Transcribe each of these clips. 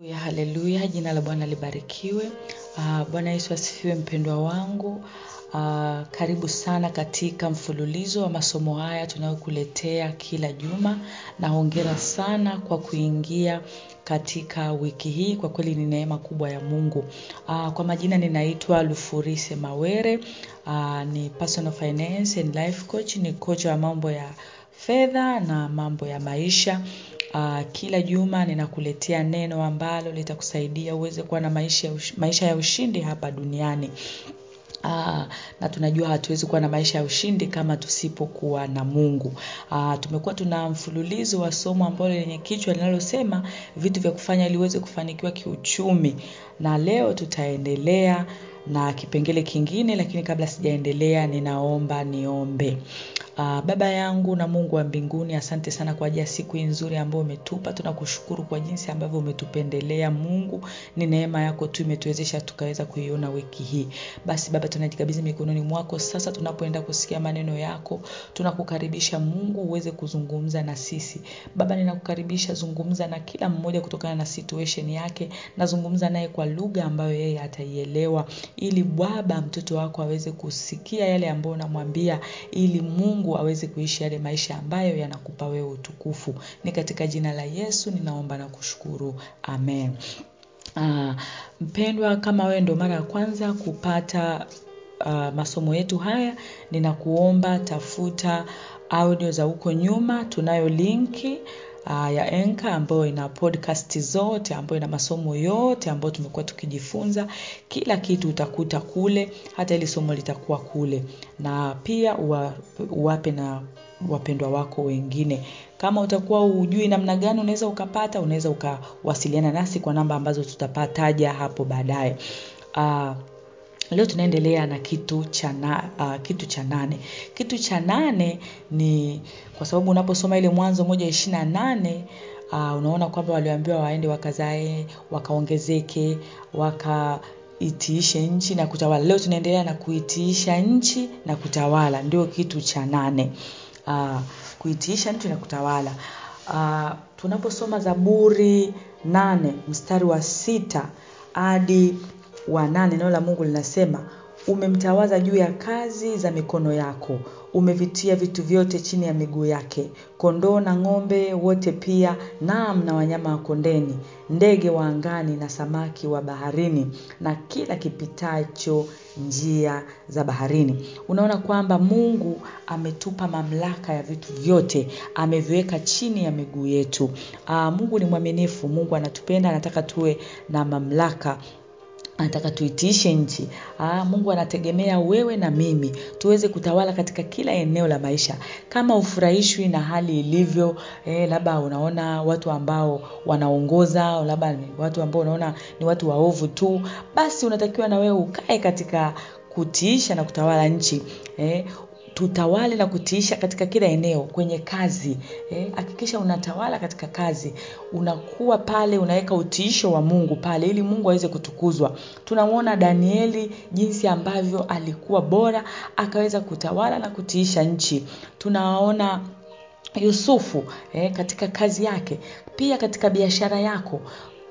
Ya haleluya, jina la Bwana libarikiwe. Uh, Bwana Yesu asifiwe mpendwa wangu. Uh, karibu sana katika mfululizo wa masomo haya tunayokuletea kila juma na hongera sana kwa kuingia katika wiki hii kwa kweli ni neema kubwa ya Mungu. Uh, kwa majina ninaitwa Lufurise Mawere, uh, ni personal finance and life coach, ni coach wa mambo ya fedha na mambo ya maisha. Uh, kila juma ninakuletea neno ambalo litakusaidia uweze kuwa na maisha ya, ushindi hapa duniani. Aa, na tunajua hatuwezi kuwa na maisha ya ushindi kama tusipokuwa na Mungu. Aa, tumekuwa tuna mfululizo wa somo ambalo lenye kichwa linalosema vitu vya kufanya ili uweze kufanikiwa kiuchumi. Na leo tutaendelea na kipengele kingine lakini kabla sijaendelea ninaomba niombe. Uh, baba yangu na Mungu wa mbinguni, asante sana kwa ajili ya siku hii nzuri ambayo umetupa. Tunakushukuru kwa jinsi ambavyo umetupendelea Mungu. Ni neema yako tu imetuwezesha tukaweza kuiona wiki hii. Basi Baba, tunajikabidhi mikononi mwako sasa tunapoenda kusikia maneno yako. Tunakukaribisha Mungu uweze kuzungumza na sisi. Baba, ninakukaribisha zungumza na kila mmoja kutokana na situation yake. Nazungumza naye kwa lugha ambayo yeye ataielewa ili Baba mtoto wako aweze kusikia yale ambayo unamwambia ili Mungu aweze kuishi yale maisha ambayo yanakupa wewe utukufu. Ni katika jina la Yesu ninaomba na kushukuru. Amen. Uh, mpendwa kama wewe ndo mara ya kwanza kupata uh, masomo yetu haya, ninakuomba tafuta audio za huko nyuma, tunayo linki uh, ya Enka ambayo ina podcast zote, ambayo ina masomo yote ambayo tumekuwa tukijifunza. Kila kitu utakuta kule, hata ili somo litakuwa kule. Na pia uwape na wapendwa wako wengine. Kama utakuwa ujui namna gani unaweza ukapata, unaweza ukawasiliana nasi kwa namba ambazo tutapataja hapo baadaye. Uh, leo tunaendelea na kitu cha na, uh, kitu cha nane. Kitu cha nane ni kwa sababu unaposoma ile Mwanzo moja ishiri na nane uh, unaona kwamba waliambiwa waende wakazae, wakaongezeke, waka itiishe nchi na kutawala. Leo tunaendelea na kuitiisha nchi na kutawala, ndio kitu cha nane. Uh, kuitiisha nchi na kutawala. Uh, tunaposoma Zaburi nane mstari wa sita hadi wa nane neno la Mungu linasema umemtawaza juu ya kazi za mikono yako umevitia vitu vyote chini ya miguu yake kondoo na ng'ombe wote pia naam na wanyama wa kondeni ndege wa angani na samaki wa baharini na kila kipitacho njia za baharini. Unaona kwamba Mungu ametupa mamlaka ya vitu vyote ameviweka chini ya miguu yetu. Aa, Mungu ni mwaminifu Mungu anatupenda anataka tuwe na mamlaka anataka tuitiishe nchi. Aa, Mungu anategemea wewe na mimi tuweze kutawala katika kila eneo la maisha. Kama ufurahishwi na hali ilivyo, eh, labda unaona watu ambao wanaongoza, labda ni watu ambao unaona ni watu waovu tu, basi unatakiwa na wewe ukae katika kutiisha na kutawala nchi. Eh, tutawale na kutiisha katika kila eneo kwenye kazi. Hakikisha eh, unatawala katika kazi. Unakuwa pale unaweka utiisho wa Mungu pale ili Mungu aweze kutukuzwa. Tunamwona Danieli jinsi ambavyo alikuwa bora akaweza kutawala na kutiisha nchi. Tunaona Yusufu eh, katika kazi yake. Pia katika biashara yako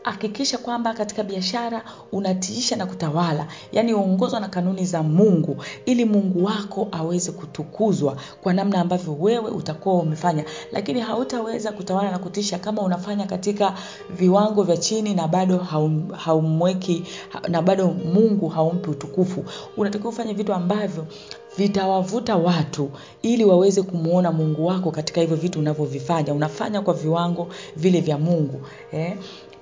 hakikisha kwamba katika biashara unatiisha na kutawala yaani uongozwa na kanuni za Mungu ili Mungu wako aweze kutukuzwa kwa namna ambavyo wewe utakuwa umefanya. Lakini hautaweza kutawala na kutisha kama unafanya katika viwango vya chini na bado haum, haumweki na bado Mungu haumpi utukufu. Unatakiwa ufanye vitu ambavyo vitawavuta watu ili waweze kumwona Mungu wako katika hivyo vitu unavyovifanya. Unafanya kwa viwango vile vya Mungu eh?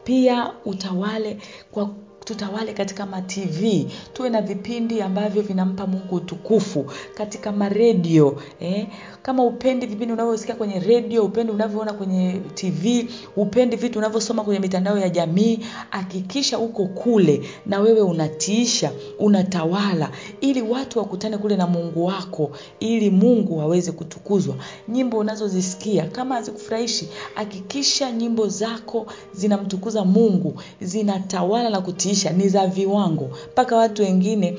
Pia utawale kwa tutawale katika ma TV tuwe na vipindi ambavyo vinampa Mungu utukufu katika maredio eh? kama upendi vipindi unavyosikia kwenye redio upendi unavyoona kwenye TV upendi vitu unavyosoma kwenye mitandao ya jamii hakikisha uko kule na wewe unatiisha unatawala ili watu wakutane kule na Mungu wako ili Mungu aweze kutukuzwa. Nyimbo unazozisikia kama hazikufurahishi hakikisha nyimbo zako zinamtukuza Mungu zinatawala na kutiisha ni za viwango. Mpaka watu wengine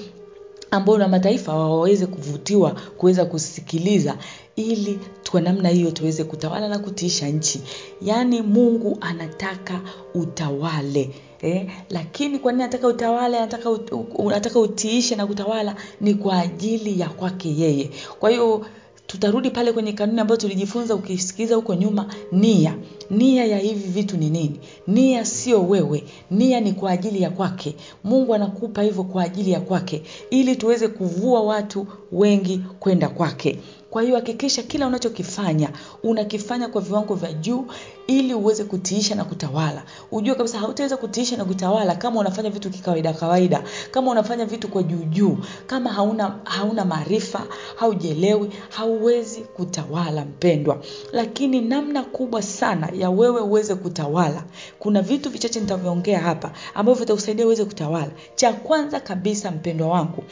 ambao na mataifa waweze kuvutiwa kuweza kusikiliza ili kwa namna hiyo tuweze kutawala na kutiisha nchi. Yaani mungu anataka utawale Eh, lakini kwa nini anataka utawale anataka, ut, anataka utiishe na kutawala? Ni kwa ajili ya kwake yeye. Kwa hiyo tutarudi pale kwenye kanuni ambayo tulijifunza ukisikiliza huko nyuma nia. Nia ya hivi vitu ni nini? Nia sio wewe. Nia ni kwa ajili ya kwake. Mungu anakupa hivyo kwa ajili ya kwake ili tuweze kuvua watu wengi kwenda kwake kwa hiyo hakikisha kila unachokifanya unakifanya kwa viwango vya juu ili uweze kutiisha na kutawala. Ujue kabisa hautaweza kutiisha na kutawala kama unafanya vitu kikawaida kawaida kama unafanya vitu kwa juu juu kama hauna hauna maarifa haujielewi hauwezi kutawala mpendwa. Lakini namna kubwa sana ya wewe uweze kutawala kuna vitu vichache nitavyoongea hapa ambavyo vitakusaidia uweze kutawala. Cha kwanza kabisa mpendwa wangu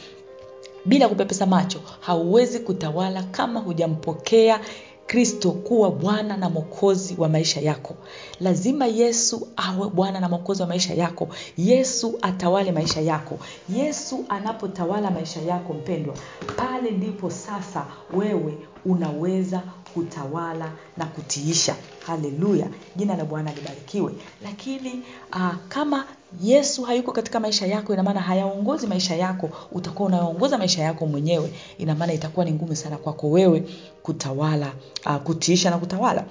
bila kupepesa macho hauwezi kutawala kama hujampokea kristo kuwa bwana na mwokozi wa maisha yako. Lazima yesu awe bwana na mwokozi wa maisha yako. Yesu atawale maisha yako. Yesu anapotawala maisha yako mpendwa pale ndipo sasa wewe unaweza kutawala na kutiisha. Haleluya. Jina la bwana libarikiwe. Lakini uh, kama yesu hayuko katika maisha yako inamaana hayaongozi maisha yako utakuwa unaongoza maisha yako mwenyewe. Inamaana itakuwa ni ngumu sana kwako wewe kutawala uh, kutiisha na kutawala.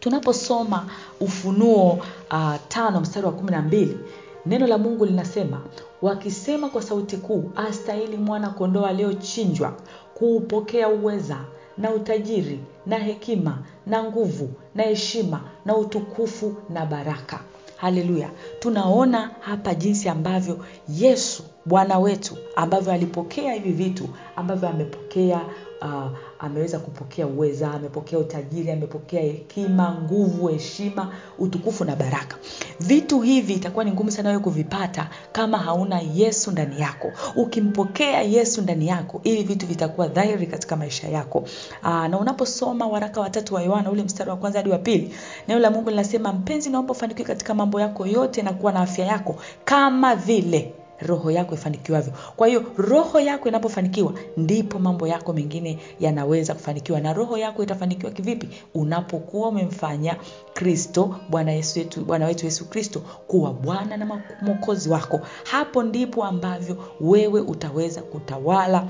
Tunaposoma ufunuo uh, tano mstari wa kumi na mbili neno la mungu linasema wakisema kwa sauti kuu astahili mwana kondoo aliyochinjwa kuupokea uweza na utajiri na hekima na nguvu na heshima na utukufu na baraka. Haleluya. Tunaona hapa jinsi ambavyo yesu bwana wetu ambavyo alipokea hivi vitu ambavyo amepokea uh, ameweza kupokea uweza amepokea utajiri amepokea hekima nguvu heshima utukufu na baraka. Vitu hivi itakuwa ni ngumu sana wewe kuvipata kama hauna yesu ndani yako. Ukimpokea yesu ndani yako hivi vitu vitakuwa dhahiri katika maisha yako. Aa, na unaposoma waraka watatu wa yohana ule mstari wa kwanza hadi wa pili neno la mungu linasema mpenzi naomba ufanikiwe katika mambo yako yote na kuwa na afya yako kama vile roho yako ifanikiwavyo. Kwa hiyo roho yako inapofanikiwa ndipo mambo yako mengine yanaweza kufanikiwa. Na roho yako itafanikiwa kivipi? Unapokuwa umemfanya kristo bwana yesu wetu bwana wetu yesu kristo kuwa bwana na mwokozi wako. Hapo ndipo ambavyo wewe utaweza kutawala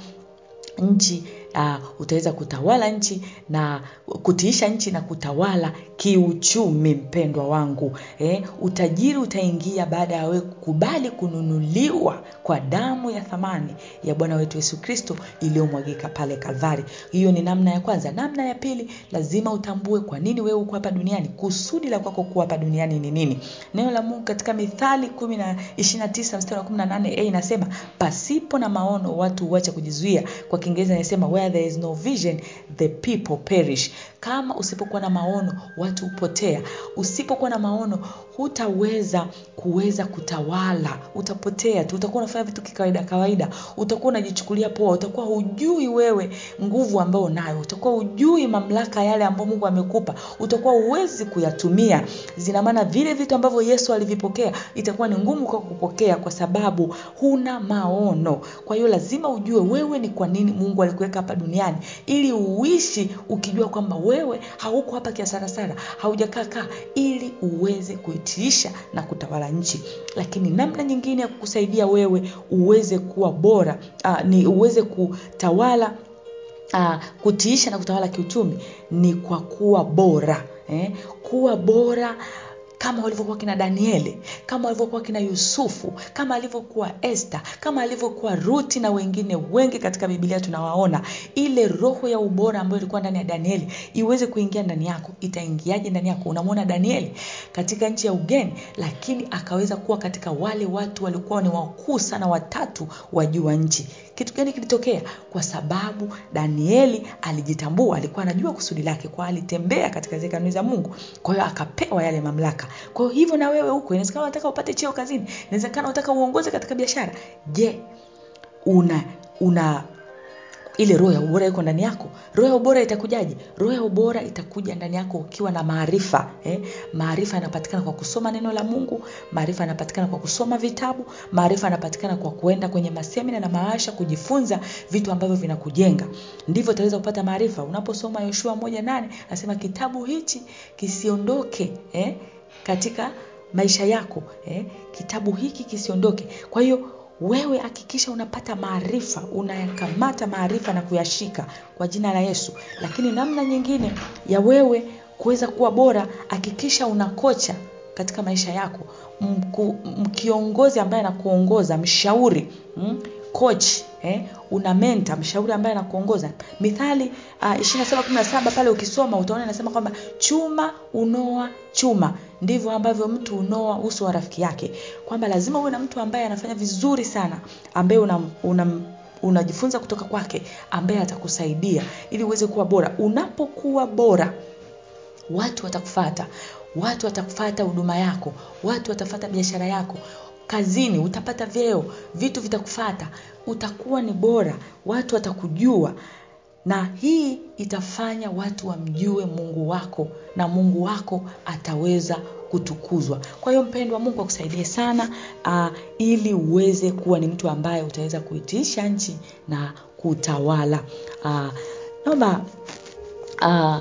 nchi uh, utaweza kutawala nchi na kutiisha nchi na kutawala kiuchumi mpendwa wangu. Eh, utajiri utaingia baada ya wewe kukubali kununuliwa kwa damu ya thamani ya bwana wetu yesu kristo iliyomwagika pale kalvari. Hiyo ni namna ya kwanza. Namna ya pili lazima utambue kwa nini wewe uko hapa duniani. Kusudi la kwako kuwa hapa duniani ni nini? Neno la mungu katika mithali kumi na ishirina tisa mstari inasema pasipo na maono watu huacha kujizuia. Kwa kiingereza inasema where there is no vision the people perish kama usipokuwa na maono watu hupotea. Usipokuwa na maono hutaweza kuweza kutawala. Utapotea tu. Utakuwa unafanya vitu kikawaida kawaida. Utakuwa unajichukulia poa. Utakuwa hujui wewe nguvu ambayo unayo. Utakuwa hujui mamlaka yale ambayo mungu amekupa. Utakuwa huwezi kuyatumia. Zina maana vile vitu ambavyo yesu alivipokea itakuwa ni ngumu kwa kupokea kwa sababu huna maono. Kwa hiyo lazima ujue wewe ni kwa nini mungu alikuweka hapa duniani ili uishi ukijua kwamba hauko hapa kiasarasara haujakaakaa ili uweze kuitiisha na kutawala nchi lakini namna nyingine ya kukusaidia wewe uweze kuwa bora aa, ni uweze kutawala aa, kutiisha na kutawala kiuchumi ni kwa kuwa bora eh? kuwa bora kama walivyokuwa kina danieli kama walivyokuwa kina yusufu kama alivyokuwa este kama alivyokuwa ruti na wengine wengi katika bibilia tunawaona ile roho ya ubora ambayo ilikuwa ndani ya danieli iweze kuingia ndani yako itaingiaje ndani yako? Unamwona danieli katika nchi ya ugeni lakini akaweza kuwa katika wale watu walikuwa ni wakuu sana watatu wa juu wa nchi kitu gani kilitokea? Kwa sababu danieli alijitambua alikuwa anajua kusudi lake kwa alitembea katika zile kanuni za mungu. Kwa hiyo akapewa yale mamlaka. Kwa hiyo hivyo na wewe huko inawezekana unataka upate cheo kazini inawezekana unataka uongoze katika biashara. Je una una ile roho ya ubora iko ndani yako roho ya ubora itakujaje roho ya ubora itakuja ndani yako ukiwa na maarifa eh? maarifa yanapatikana kwa kusoma neno la mungu maarifa yanapatikana kwa kusoma vitabu maarifa yanapatikana kwa kuenda kwenye masemina na maasha kujifunza vitu ambavyo vinakujenga ndivyo utaweza kupata maarifa unaposoma yoshua moja nane anasema kitabu hichi kisiondoke eh? katika maisha yako eh? kitabu hiki kisiondoke kwa hiyo wewe hakikisha unapata maarifa unayakamata maarifa na kuyashika kwa jina la yesu lakini namna nyingine ya wewe kuweza kuwa bora hakikisha unakocha katika maisha yako mkiongozi ambaye anakuongoza mshauri mm? Coach eh? una menta mshauri ambaye anakuongoza. Mithali uh, 2717 pale ukisoma utaona inasema kwamba chuma unoa chuma. Ndivyo ambavyo mtu unoa uso wa rafiki yake. Kwamba lazima uwe na mtu ambaye anafanya vizuri sana ambaye una, una unajifunza kutoka kwake ambaye atakusaidia ili uweze kuwa bora. Unapokuwa bora watu watakufata watu watakufata huduma yako. Watu watafata biashara yako kazini utapata vyeo vitu vitakufata utakuwa ni bora watu watakujua na hii itafanya watu wamjue mungu wako na mungu wako ataweza kutukuzwa. Kwa hiyo mpendwa mungu akusaidie sana uh, ili uweze kuwa ni mtu ambaye utaweza kuitiisha nchi na kutawala. Uh, naomba uh,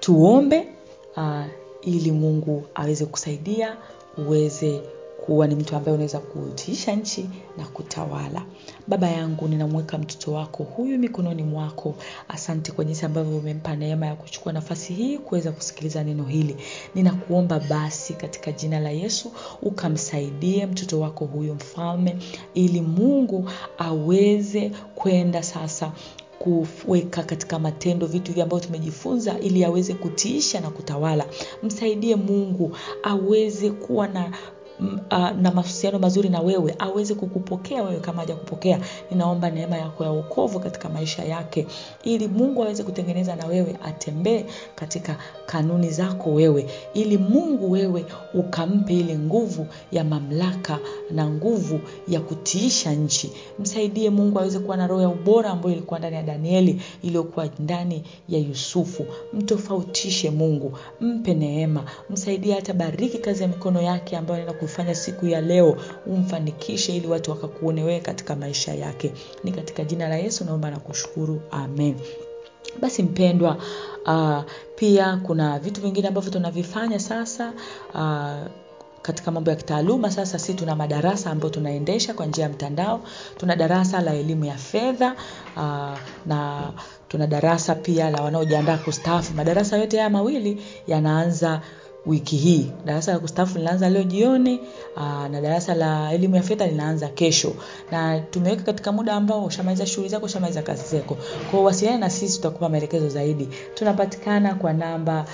tuombe uh, ili mungu aweze kusaidia uweze kuwa ni mtu ambaye unaweza kutiisha nchi na kutawala. Baba yangu ninamweka mtoto wako huyu mikononi mwako. Asante kwa jinsi ambavyo umempa neema ya kuchukua nafasi hii kuweza kusikiliza neno hili. Ninakuomba basi katika jina la yesu ukamsaidie mtoto wako huyu mfalme ili mungu aweze kwenda sasa kuweka katika matendo vitu hivi ambavyo tumejifunza ili aweze kutiisha na kutawala. Msaidie mungu aweze kuwa na na mahusiano mazuri na wewe aweze kukupokea wewe kama haja kupokea ninaomba neema yako ya uokovu katika maisha yake ili mungu aweze kutengeneza na wewe atembee katika kanuni zako wewe ili mungu wewe ukampe ile nguvu ya mamlaka na nguvu ya kutiisha nchi. Msaidie mungu aweze kuwa na roho ya ubora ambayo ilikuwa ndani ya danieli iliyokuwa ndani ya yusufu. Mtofautishe mungu mpe neema. Msaidie hata bariki kazi ya mikono yake ambayo kuifanya siku ya leo umfanikishe ili watu wakakuone wewe katika maisha yake. Ni katika jina la yesu naomba na kushukuru. Amen. Basi mpendwa uh, pia kuna vitu vingine ambavyo tunavifanya sasa uh, katika mambo ya kitaaluma. Sasa si tuna madarasa ambayo tunaendesha kwa njia ya mtandao. Tuna darasa la elimu ya fedha uh, na tuna darasa pia la wanaojiandaa kustaafu. Madarasa yote haya mawili yanaanza wiki hii. Darasa la kustafu linaanza leo jioni aa, na darasa la elimu ya fedha linaanza kesho. Na tumeweka katika muda ambao ushamaliza shughuli zako ushamaliza kazi zako. Kwao wasiliana na sisi tutakupa maelekezo zaidi. Tunapatikana kwa namba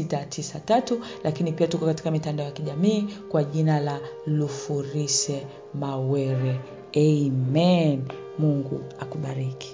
0754934693 lakini pia tuko katika mitandao ya kijamii kwa jina la lufurise mawere amen. Mungu akubariki